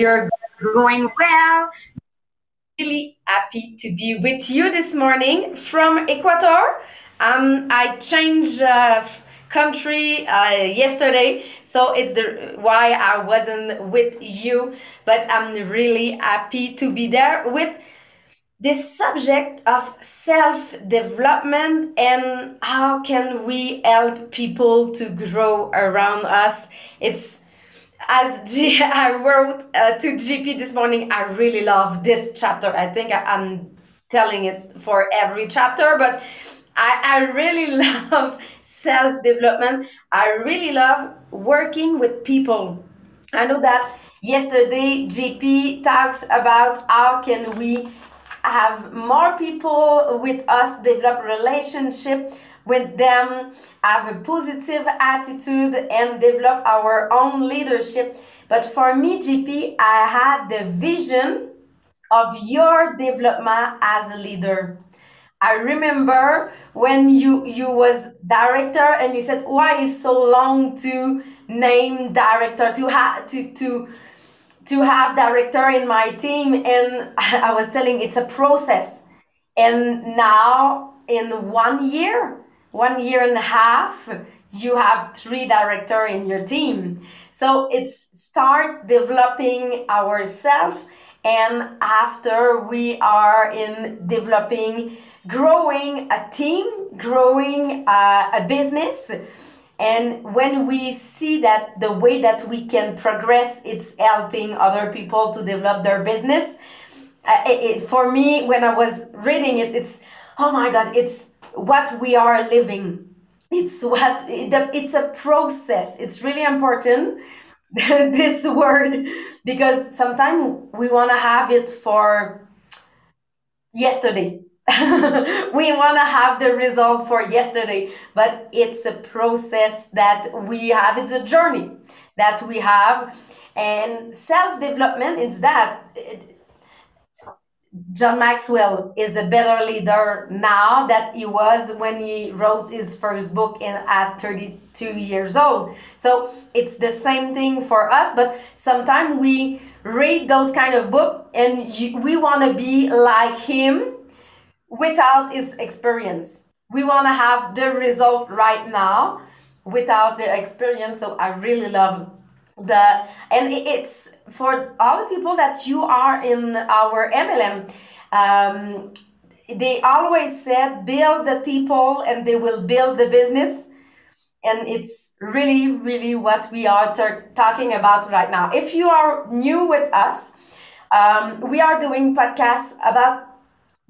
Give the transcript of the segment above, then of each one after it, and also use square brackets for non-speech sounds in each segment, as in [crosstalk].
you're Going well. really happy to be with you this morning from Ecuador. Um, I changed uh, country uh, yesterday, so it's the why I wasn't with you. But I'm really happy to be there with this subject of self development and how can we help people to grow around us. It's as G- I wrote uh, to GP this morning, I really love this chapter. I think I, am telling it for every chapter, but I, I really [laughs] love self development. I really love working with people. I know that yesterday GP talks about how can we have more people with us develop relationship with them, have a positive attitude, and develop our own leadership. But for me, GP, I had the vision of your development as a leader. I remember when you you was director and you said why is so long to name director to have to to to have director in my team and [laughs] I was telling it's a process and now in one year one year and a half you have three director in your team. So it's start developing ourselves and after we are in developing growing a team growing uh, a business. And when we see that the way that we can progress it's helping other people to develop their business. Uh, it, it, for me when i was reading it it's oh my god it's what we are living. It's what it's a process. It's really important [laughs] this word because sometimes we want to have it for yesterday. [laughs] We want to have the result for yesterday but it's a process that we have. It's a journey that we have and self development is that John Maxwell is a better leader now that he was when he wrote his first book in at 32 years old. So it's the same thing for us, but sometimes we read those kind of book and you, we want to be like him without his experience. We want to have the result right now without the experience. So I really love the and it's for all the people that you are in our MLM. Um, they always said build the people and they will build the business and it's really really what we are talking about right now if you are new with us um, we are doing podcasts about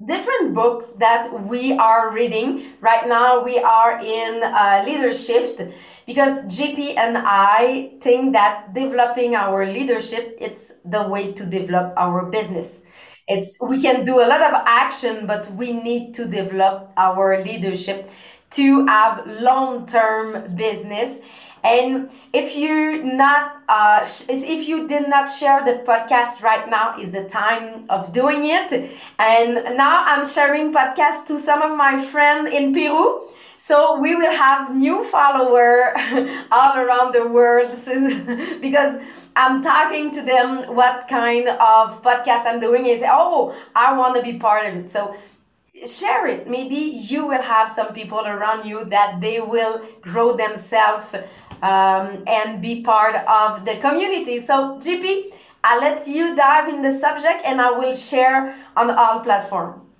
different books that we are reading. Right now we are in uh, leadership because gp and i think that developing our leadership it's the way to develop our business. It's we can do a lot of action but we need to develop our leadership to have long-term business and if you not uh, if you did not share the podcast right now is the time of doing it. And now I'm sharing podcast to some of my friends in Peru. So we will have new follower [laughs] all around the world [laughs] because I'm talking to them what kind of podcast I'm doing is oh I want to be part of it. So share it. Maybe you will have some people around you that they will grow themselves um, and be part of the community. So, GP, I'll let you dive in the subject and I will share on all platforms.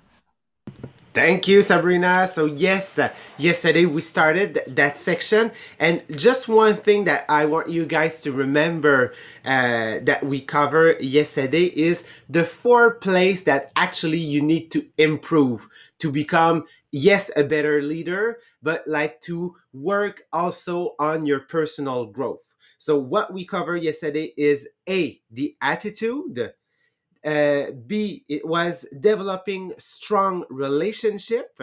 Thank you, Sabrina. So, yes, uh, yesterday we started th- that section. And just one thing that I want you guys to remember uh, that we covered yesterday is the four places that actually you need to improve to become, yes, a better leader, but like to work also on your personal growth. So, what we covered yesterday is A, the attitude uh, B, it was developing strong relationship.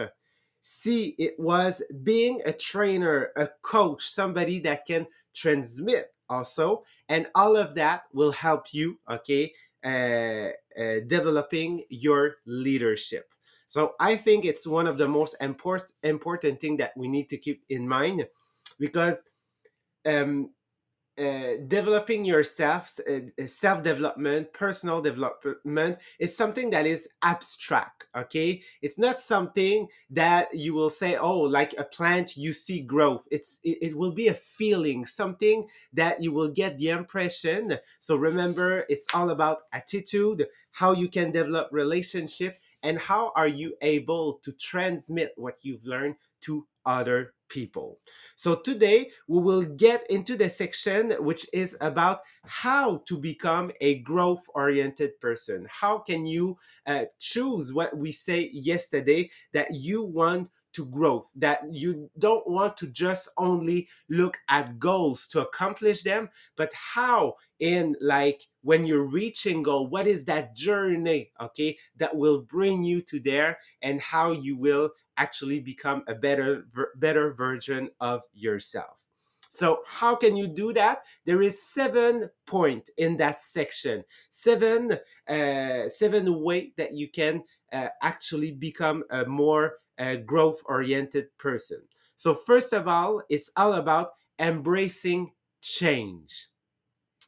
C, it was being a trainer, a coach, somebody that can transmit also. And all of that will help you, okay, uh, uh, developing your leadership. So I think it's one of the most important important thing that we need to keep in mind because um, uh, developing yourself, uh, self development, personal development is something that is abstract. Okay, it's not something that you will say, oh, like a plant, you see growth. It's it, it will be a feeling, something that you will get the impression. So remember, it's all about attitude, how you can develop relationship, and how are you able to transmit what you've learned to other people. So today we will get into the section which is about how to become a growth oriented person. How can you uh, choose what we say yesterday that you want to growth that you don't want to just only look at goals to accomplish them but how in like when you're reaching goal what is that journey okay that will bring you to there and how you will actually become a better better version of yourself. So how can you do that? There is seven point in that section. Seven uh, seven way that you can uh, actually become a more uh, growth oriented person. So first of all it's all about embracing change.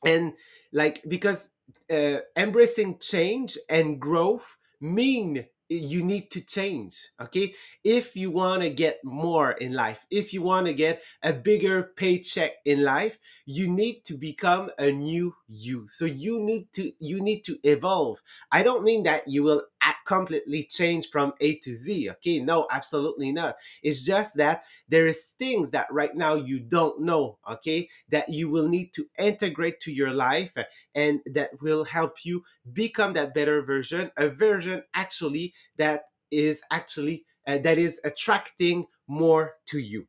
And like because uh, embracing change and growth mean you need to change okay? If you want to get more in life if you want to get a bigger paycheck in life you need to become a new you. So you need to you need to evolve. I don't mean that you will completely change from a to z okay? No absolutely not. It's just that there is things that right now you don't know okay that you will need to integrate to your life and that will help you become that better version a version actually that is actually uh, that is attracting more to you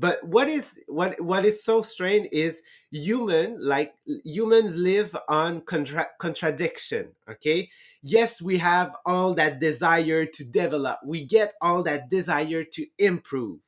but what is what what is so strange is human like humans live on contra- contradiction okay? Yes we have all that desire to develop. We get all that desire to improve.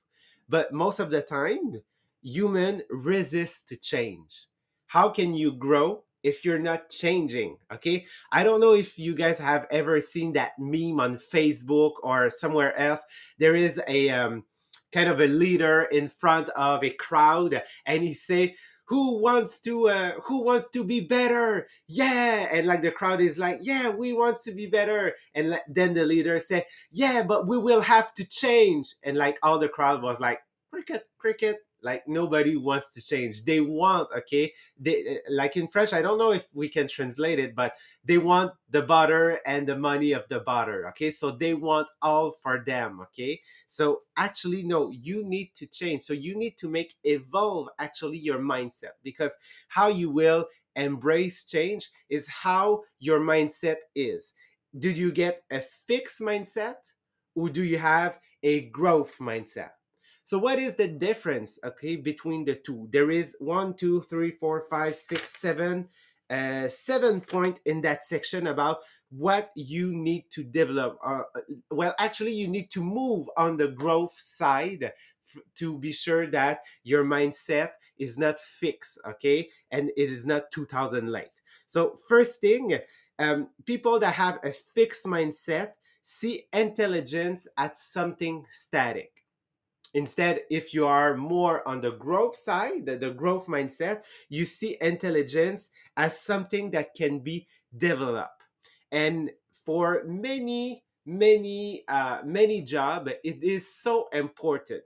But most of the time human resist to change. How can you grow if you're not changing okay? I don't know if you guys have ever seen that meme on facebook or somewhere else. There is a um, kind of a leader in front of a crowd and he say who wants to uh, who wants to be better? Yeah! And like the crowd is like yeah we wants to be better. And then the leader say yeah but we will have to change. And like all the crowd was like cricket cricket like nobody wants to change. They want okay? They like in french i don't know if we can translate it but they want the butter and the money of the butter okay? So they want all for them okay? So actually no you need to change. So you need to make evolve actually your mindset because how you will embrace change is how your mindset is. Do you get a fixed mindset or do you have a growth mindset so what is the difference, okay, between the two? There is one, two, three, four, five, six, seven, uh, seven point in that section about what you need to develop. Uh, well, actually, you need to move on the growth side to be sure that your mindset is not fixed, okay, and it is not 2000 late. So first thing, um, people that have a fixed mindset see intelligence as something static Instead, if you are more on the growth side, the, the growth mindset, you see intelligence as something that can be developed. And for many, many, uh, many job, it is so important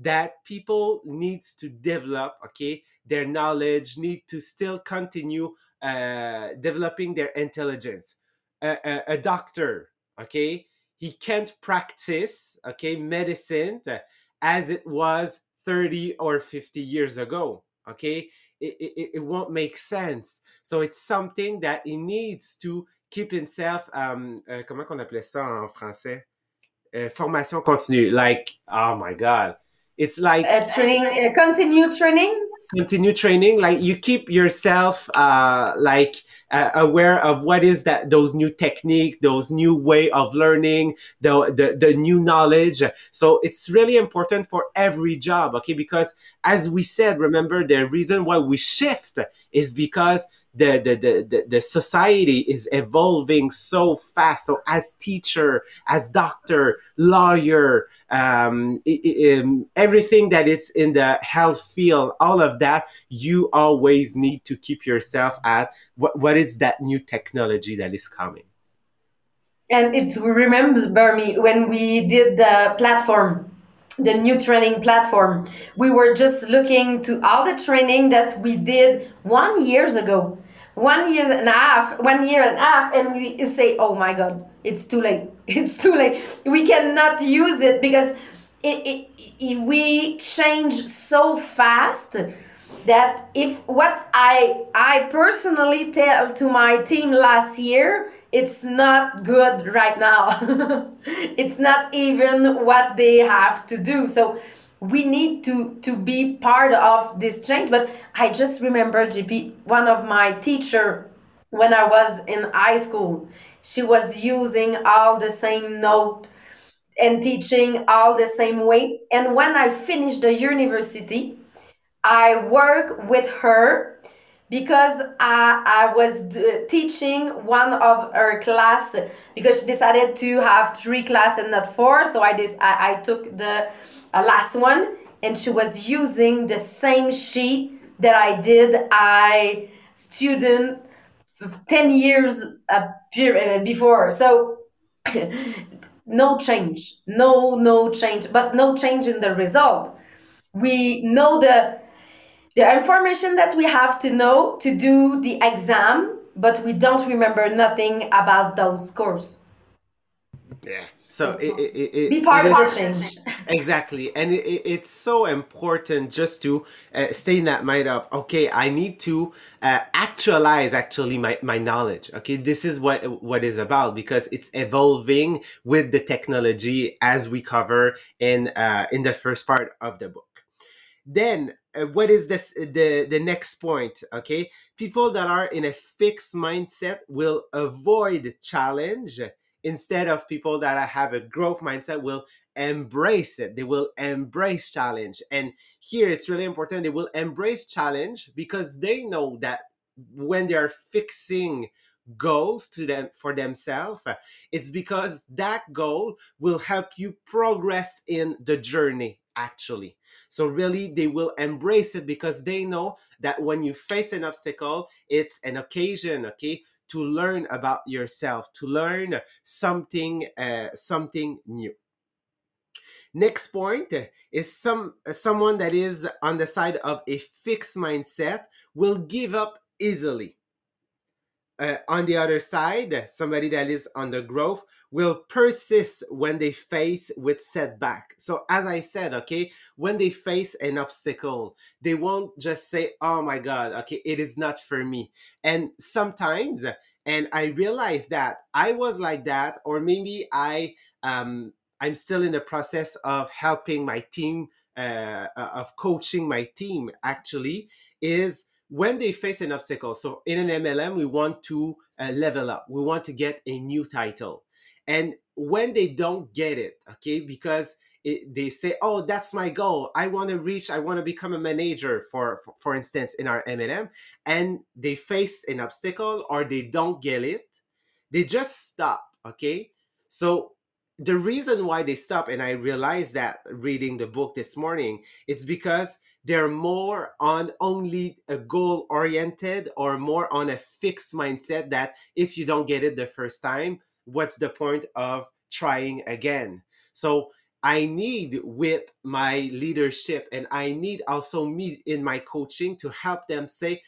that people needs to develop, okay, their knowledge, need to still continue uh, developing their intelligence. A, a, a doctor, okay, he can't practice, okay, medicine as it was 30 or 50 years ago. Okay, it, it, it won't make sense. So it's something that he needs to keep himself. Um, uh, comment qu'on appelait ça en français? Uh, formation continue. Like, oh my god, it's like uh, training, uh, continue training. Continue training. Like you keep yourself uh, like uh, aware of what is that those new technique, those new way of learning, the, the the new knowledge. So it's really important for every job, okay? Because as we said, remember the reason why we shift is because the the, the, the, society is evolving so fast. So as teacher as doctor lawyer um, um, everything that is in the health field all of that you always need to keep yourself at what, what is that new technology that is coming. And it remember me when we did the platform the new training platform we were just looking to all the training that we did one years ago one year and a half one year and a half and we say oh my god it's too late. [laughs] It's too late. We cannot use it because it, it, it we change so fast that if what i i personally tell to my team last year it's not good right now. [laughs] It's not even what they have to do. So we need to to be part of this change but i just remember gp one of my teacher when i was in high school she was using all the same note and teaching all the same way. And when i finished the university i work with her because I, I was d- teaching one of her class because she decided to have three class and not four. So i did I, I took the uh, last one and she was using the same sheet that i did. I student 10 years uh, before. So [coughs] no change. No no change but no change in the result. We know the the information that we have to know to do the exam, but we don't remember nothing about those scores. Yeah. So it, it, it, be part it of is- the [laughs] change. exactly and it, it- it's so important just to uh, stay in that mind of okay i need to uh, actualize actually my, my knowledge okay this is what what is about because it's evolving with the technology as we cover in uh, in the first part of the book then uh, what is this the the next point okay people that are in a fixed mindset will avoid challenge instead of people that have a growth mindset will embrace it. They will embrace challenge. And here it's really important they will embrace challenge because they know that when they are fixing goals to them for themselves it's because that goal will help you progress in the journey actually so really they will embrace it because they know that when you face an obstacle it's an occasion okay to learn about yourself to learn something uh, something new. Next point is some someone that is on the side of a fixed mindset will give up easily uh, on the other side, somebody that is on the growth will persist when they face with setback. So as I said, okay, when they face an obstacle, they won't just say, "Oh my God, okay, it is not for me." And sometimes, and I realized that I was like that, or maybe I um, I'm still in the process of helping my team, uh, uh, of coaching my team. Actually, is when they face an obstacle, so in an MLM, we want to uh, level up, we want to get a new title. And when they don't get it, okay, because it, they say, "Oh, that's my goal. I want to reach. I want to become a manager." For, for for instance, in our MLM, and they face an obstacle or they don't get it, they just stop. Okay, so the reason why they stop, and I realized that reading the book this morning, it's because they're more on only a goal oriented or more on a fixed mindset that if you don't get it the first time, what's the point of trying again? So I need with my leadership and I need also me in my coaching to help them say,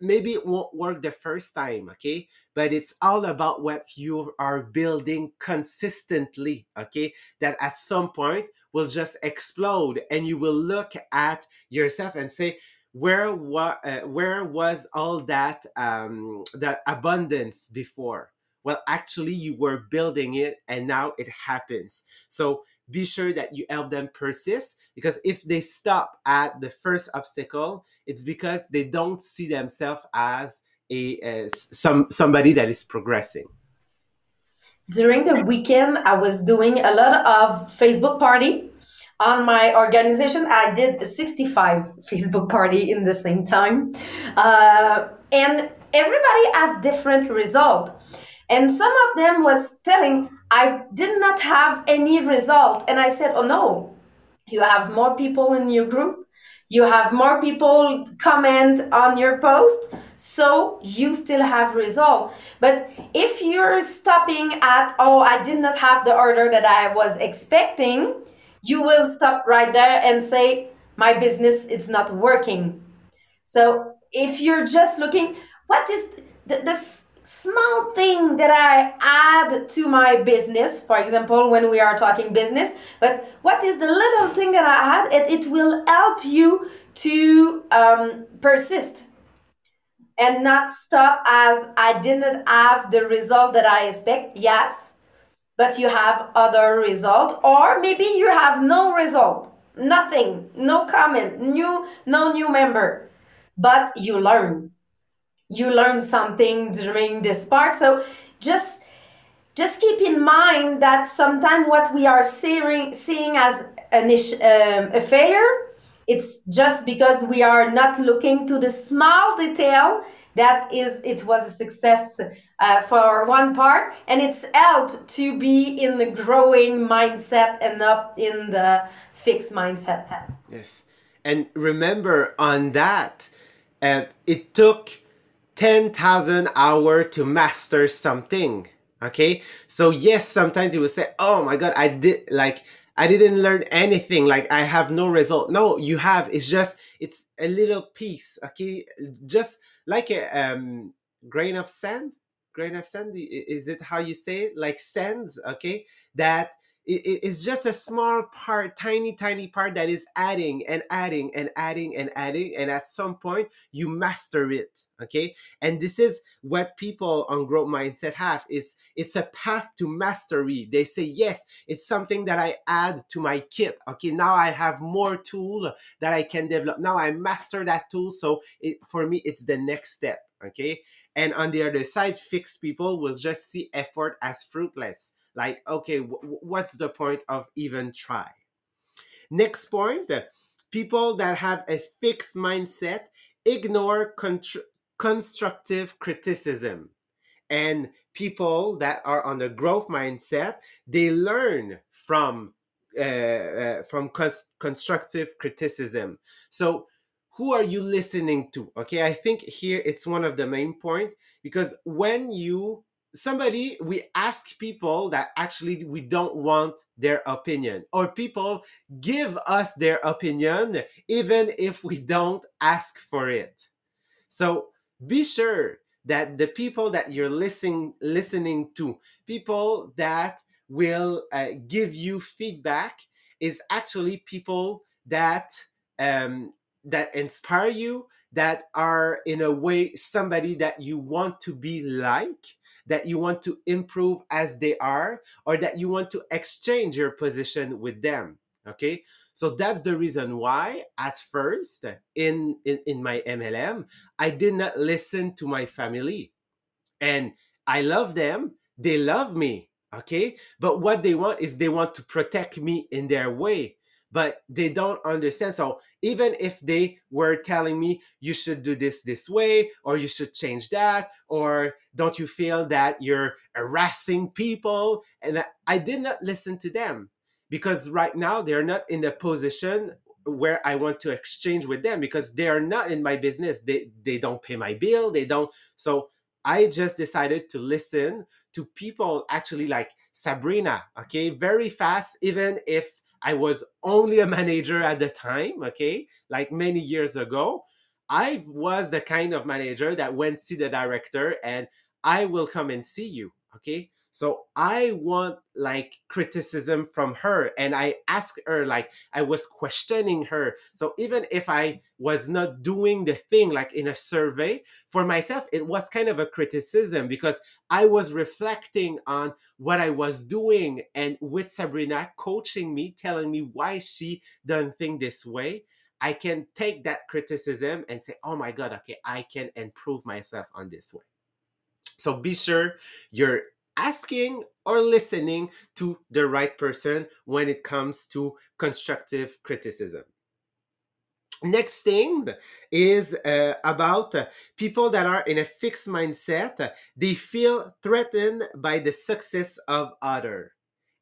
maybe it won't work the first time, okay? But it's all about what you are building consistently, okay? That at some point will just explode and you will look at yourself and say, where wa- uh, where was all that um, that abundance before? Well, actually, you were building it, and now it happens. So be sure that you help them persist because if they stop at the first obstacle it's because they don't see themselves as a as some somebody that is progressing. During the weekend, I was doing a lot of Facebook party. On my organization. I did 65 Facebook party in the same time, uh, and everybody have different result. And some of them was telling i did not have any result and i said oh no. You have more people in your group. You have more people comment on your post so you still have result. But if you're stopping at oh i did not have the order that i was expecting you will stop right there and say my business is not working. So if you're just looking what is the, the small thing that I add to my business, for example, when we are talking business, but what is the little thing that I add? It, it will help you to um, persist and not stop as I didn't have the result that I expect. Yes, but you have other result, or maybe you have no result, nothing, no comment, new, no new member, but you learn you learn something during this part. So just just keep in mind that sometimes what we are seeing seeing as an um, a failure it's just because we are not looking to the small detail that is it was a success uh, for one part. And it's help to be in the growing mindset and not in the fixed mindset. Yes. And remember on that uh, it took 10,000 hour to master something. Okay. So yes, sometimes you will say, Oh my God, I did like, I didn't learn anything. Like I have no result. No, you have. It's just, it's a little piece. Okay. Just like a um, grain of sand. Grain of sand. Is it how you say it? Like sands. Okay. That it's just a small part, tiny, tiny part that is adding and adding and adding and adding. And at some point, you master it okay? And this is what people on growth mindset have is it's a path to mastery. They say yes it's something that i add to my kit. Okay now i have more tool that i can develop. Now i master that tool. So it, for me it's the next step okay? And on the other side fixed people will just see effort as fruitless like okay w- what's the point of even try next point people that have a fixed mindset ignore contr- constructive criticism. And people that are on the growth mindset, they learn from uh, uh, from cons- constructive criticism. So, who are you listening to? Okay, I think here it's one of the main point because when you somebody we ask people that actually we don't want their opinion or people give us their opinion even if we don't ask for it. So be sure that the people that you're listening listening to people that will uh, give you feedback is actually people that um, that inspire you that are in a way somebody that you want to be like that you want to improve as they are or that you want to exchange your position with them okay so that's the reason why at first in, in, in my MLM, I did not listen to my family. And I love them. They love me. Okay. But what they want is they want to protect me in their way but they don't understand. So even if they were telling me you should do this this way, or you should change that, or don't you feel that you're harassing people, and I did not listen to them because right now they're not in the position where I want to exchange with them because they are not in my business. They they don't pay my bill. They don't. So I just decided to listen to people actually like Sabrina. Okay, very fast. Even if I was only a manager at the time. Okay, like many years ago, I was the kind of manager that went see the director and I will come and see you. Okay, so I want like criticism from her. And I asked her, like, I was questioning her. So even if I was not doing the thing like in a survey for myself, it was kind of a criticism because I was reflecting on what I was doing and with Sabrina coaching me, telling me why she done thing this way. I can take that criticism and say, oh my God, okay, I can improve myself on this way. So be sure you're asking or listening to the right person when it comes to constructive criticism. next thing is uh, about uh, people that are in a fixed mindset they feel threatened by the success of other.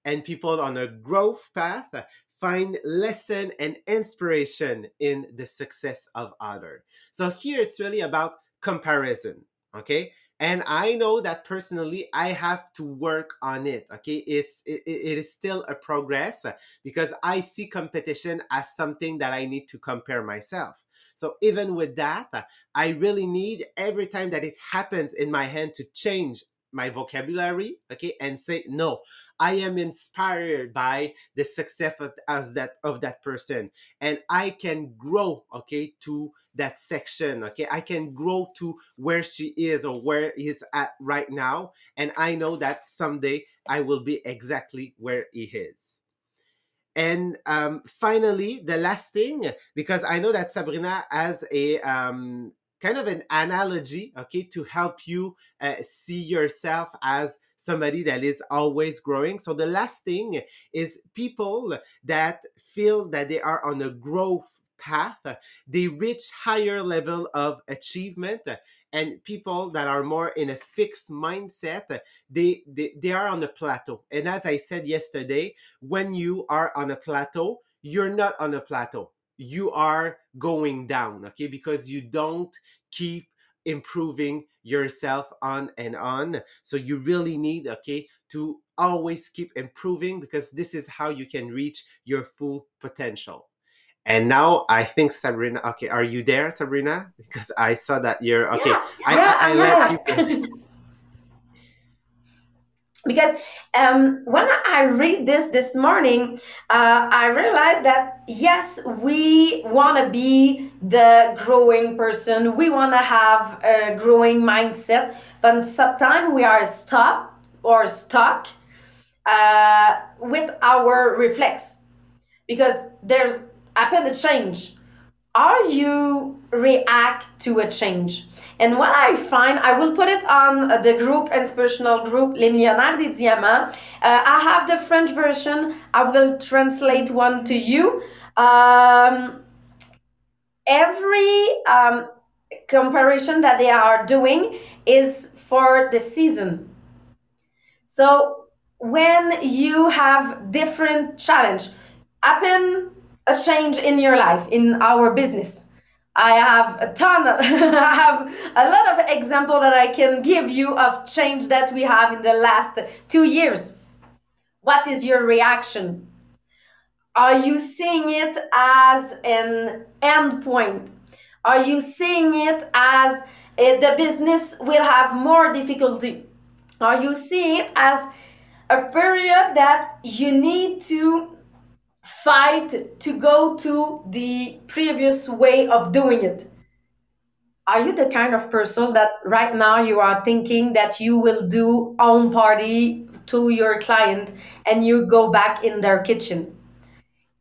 And people on a growth path find lesson and inspiration in the success of other. So here it's really about comparison okay and i know that personally i have to work on it okay? It's it, it is still a progress uh, because i see competition as something that i need to compare myself. So even with that uh, i really need every time that it happens in my hand to change my vocabulary okay and say no i am inspired by the success of, as that of that person. And i can grow okay to that section okay? I can grow to where she is or where he's at right now and i know that someday i will be exactly where he is. And um, finally the last thing because i know that sabrina has a um, kind of an analogy, okay, to help you uh, see yourself as somebody that is always growing. So the last thing is people that feel that they are on a growth path, they reach higher level of achievement and people that are more in a fixed mindset they, they they are on a plateau and as i said yesterday when you are on a plateau you're not on a plateau you are going down okay because you don't keep improving yourself on and on so you really need okay to always keep improving because this is how you can reach your full potential and now I think Sabrina. Okay, are you there, Sabrina? [laughs] Because I saw that you're okay. Yeah, I, yeah, I, I I'm let you. [laughs] because um, when I read this this morning, uh, I realized that yes, we want to be the growing person. We want to have a growing mindset, but sometimes we are stuck or stuck uh, with our reflex. Because there's happened a change are you react to a change? And what i find i will put it on the group inspirational group les millionnaires des diamants. Uh, i have the french version. I will translate one to you. Um, every um, comparison that they are doing is for the season. So when you have different challenge happen a change in your life in our business. I have a ton of, [laughs] i have a lot of example that i can give you of change that we have in the last two years. What is your reaction? Are you seeing it as an end point? Are you seeing it as uh, the business will have more difficulty? Are you seeing it as a period that you need to fight to go to the previous way of doing it. Are you the kind of person that right now you are thinking that you will do own party to your client and you go back in their kitchen?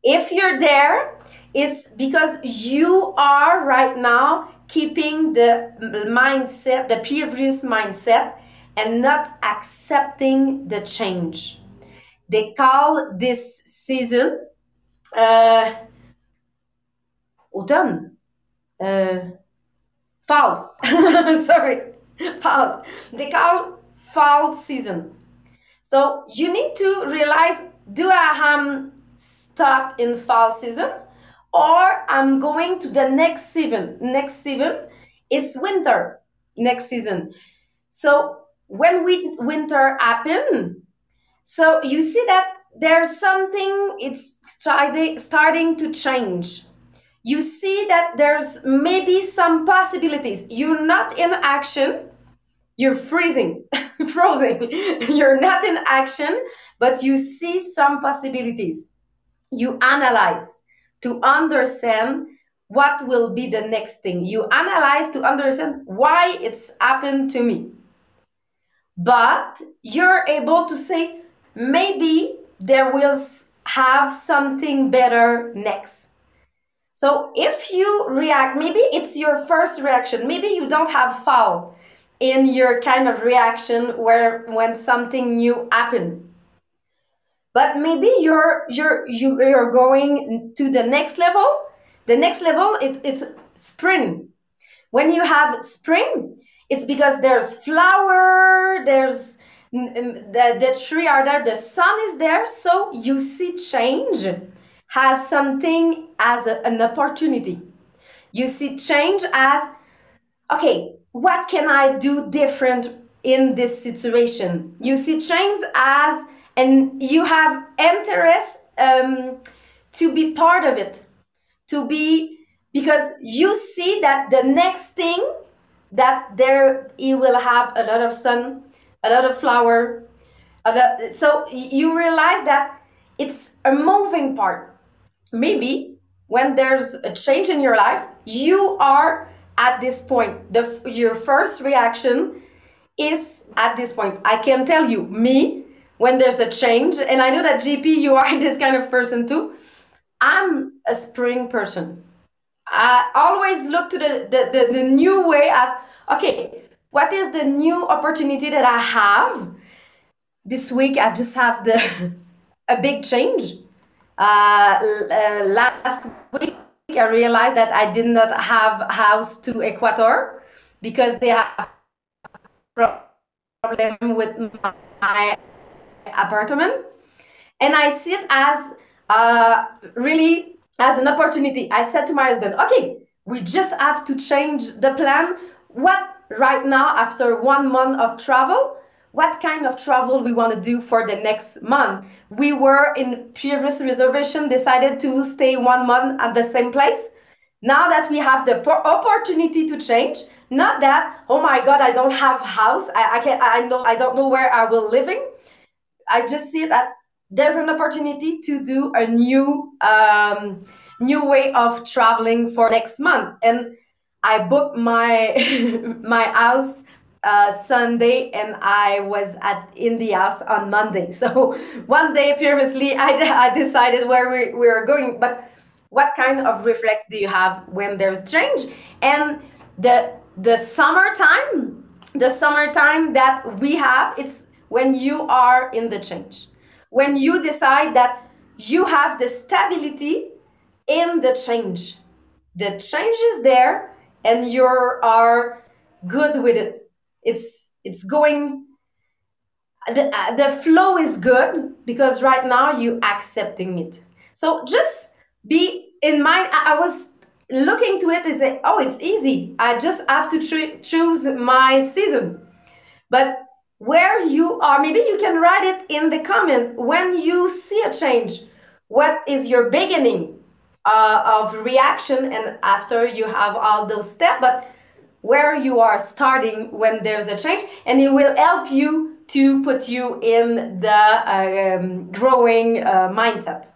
If you're there it's because you are right now keeping the mindset the previous mindset and not accepting the change. They call this season uh, automne. Uh, fall. Sorry, fall. They call fall season. So you need to realize: Do I am stuck in fall season, or I'm going to the next season? Next season is winter. Next season. So when we winter happen, so you see that there's something it's starting starting to change. You see that there's maybe some possibilities. You're not in action. You're freezing [laughs] frozen. [laughs] You're not in action but you see some possibilities. You analyze to understand what will be the next thing. You analyze to understand why it's happened to me. But you're able to say maybe there will have something better next. So if you react, maybe it's your first reaction, maybe you don't have foul in your kind of reaction where when something new happen. But maybe you're you're you, you're going to the next level. the next level it, it's spring when you have spring it's because there's flower there's the, the tree are there the sun is there so you see change has something as a, an opportunity. You see change as okay what can i do different in this situation? You see change as and you have interest um, to be part of it. To be because you see that the next thing that there you will have a lot of sun a lot of flower a lot, so you realize that it's a moving part. Maybe when there's a change in your life you are at this point. The your first reaction is at this point. I can tell you me when there's a change and i know that gp you are [laughs] this kind of person too i'm a spring person. I always look to the, the, the, the new way of, okay, what is the new opportunity that I have? This week, I just have the [laughs] a big change. Uh, uh, last week, I realized that I did not have house to Ecuador because they have problem with my apartment, and I see it as uh, really as an opportunity. I said to my husband, okay, we just have to change the plan. What right now, after one month of travel, what kind of travel we want to do for the next month? We were in previous reservation, decided to stay one month at the same place. Now that we have the opportunity to change, not that oh my god, I don't have house, I, I can I know I don't know where I will living. I just see that there's an opportunity to do a new um, new way of traveling for next month and i booked my [laughs] my house uh, sunday and i was at in the house on monday. So [laughs] one day previously i, [laughs] I decided where we, we are going. But what kind of reflex do you have when there's change? And the the summertime the summertime that we have it's when you are in the change. When you decide that you have the stability in the change. The change is there and you are good with it. It's it's going the, uh, the flow is good because right now you accepting it. So just be in mind I, I was looking to it and say, oh, it's easy. I just have to choose my season. But where you are. Maybe you can write it in the comment when you see a change. What is your beginning uh, of reaction and after you have all those steps, but where you are starting when there's a change, and it will help you to put you in the um, growing uh, mindset.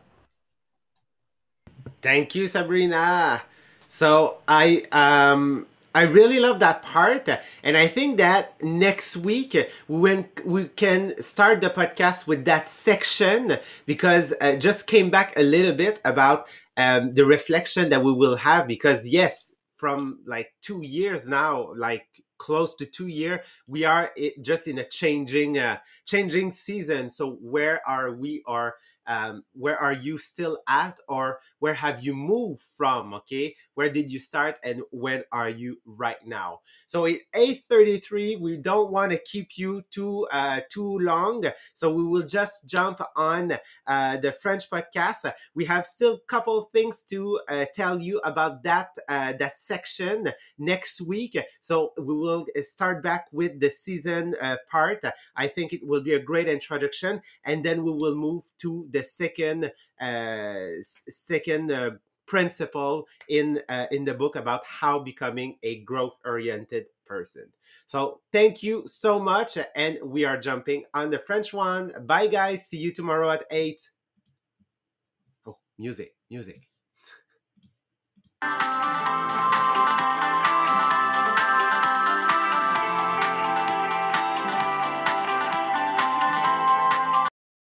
Thank you, Sabrina. So I um I really love that part. And I think that next week when we can start the podcast with that section because uh, just came back a little bit about um, the reflection that we will have because yes, from like two years now, like close to two year we are just in a changing uh, changing season so where are we are um, where are you still at or where have you moved from okay? Where did you start and when are you right now? So at 8.33 we don't want to keep you too uh, too long so we will just jump on uh, the french podcast. We have still couple things to uh, tell you about that uh, that section next week. So we will start back with the season uh, part. I think it will be a great introduction and then we will move to the second uh, second uh, principle in uh, in the book about how becoming a growth oriented person. So thank you so much and we are jumping on the French one. Bye guys, see you tomorrow at 8. Oh, music, music.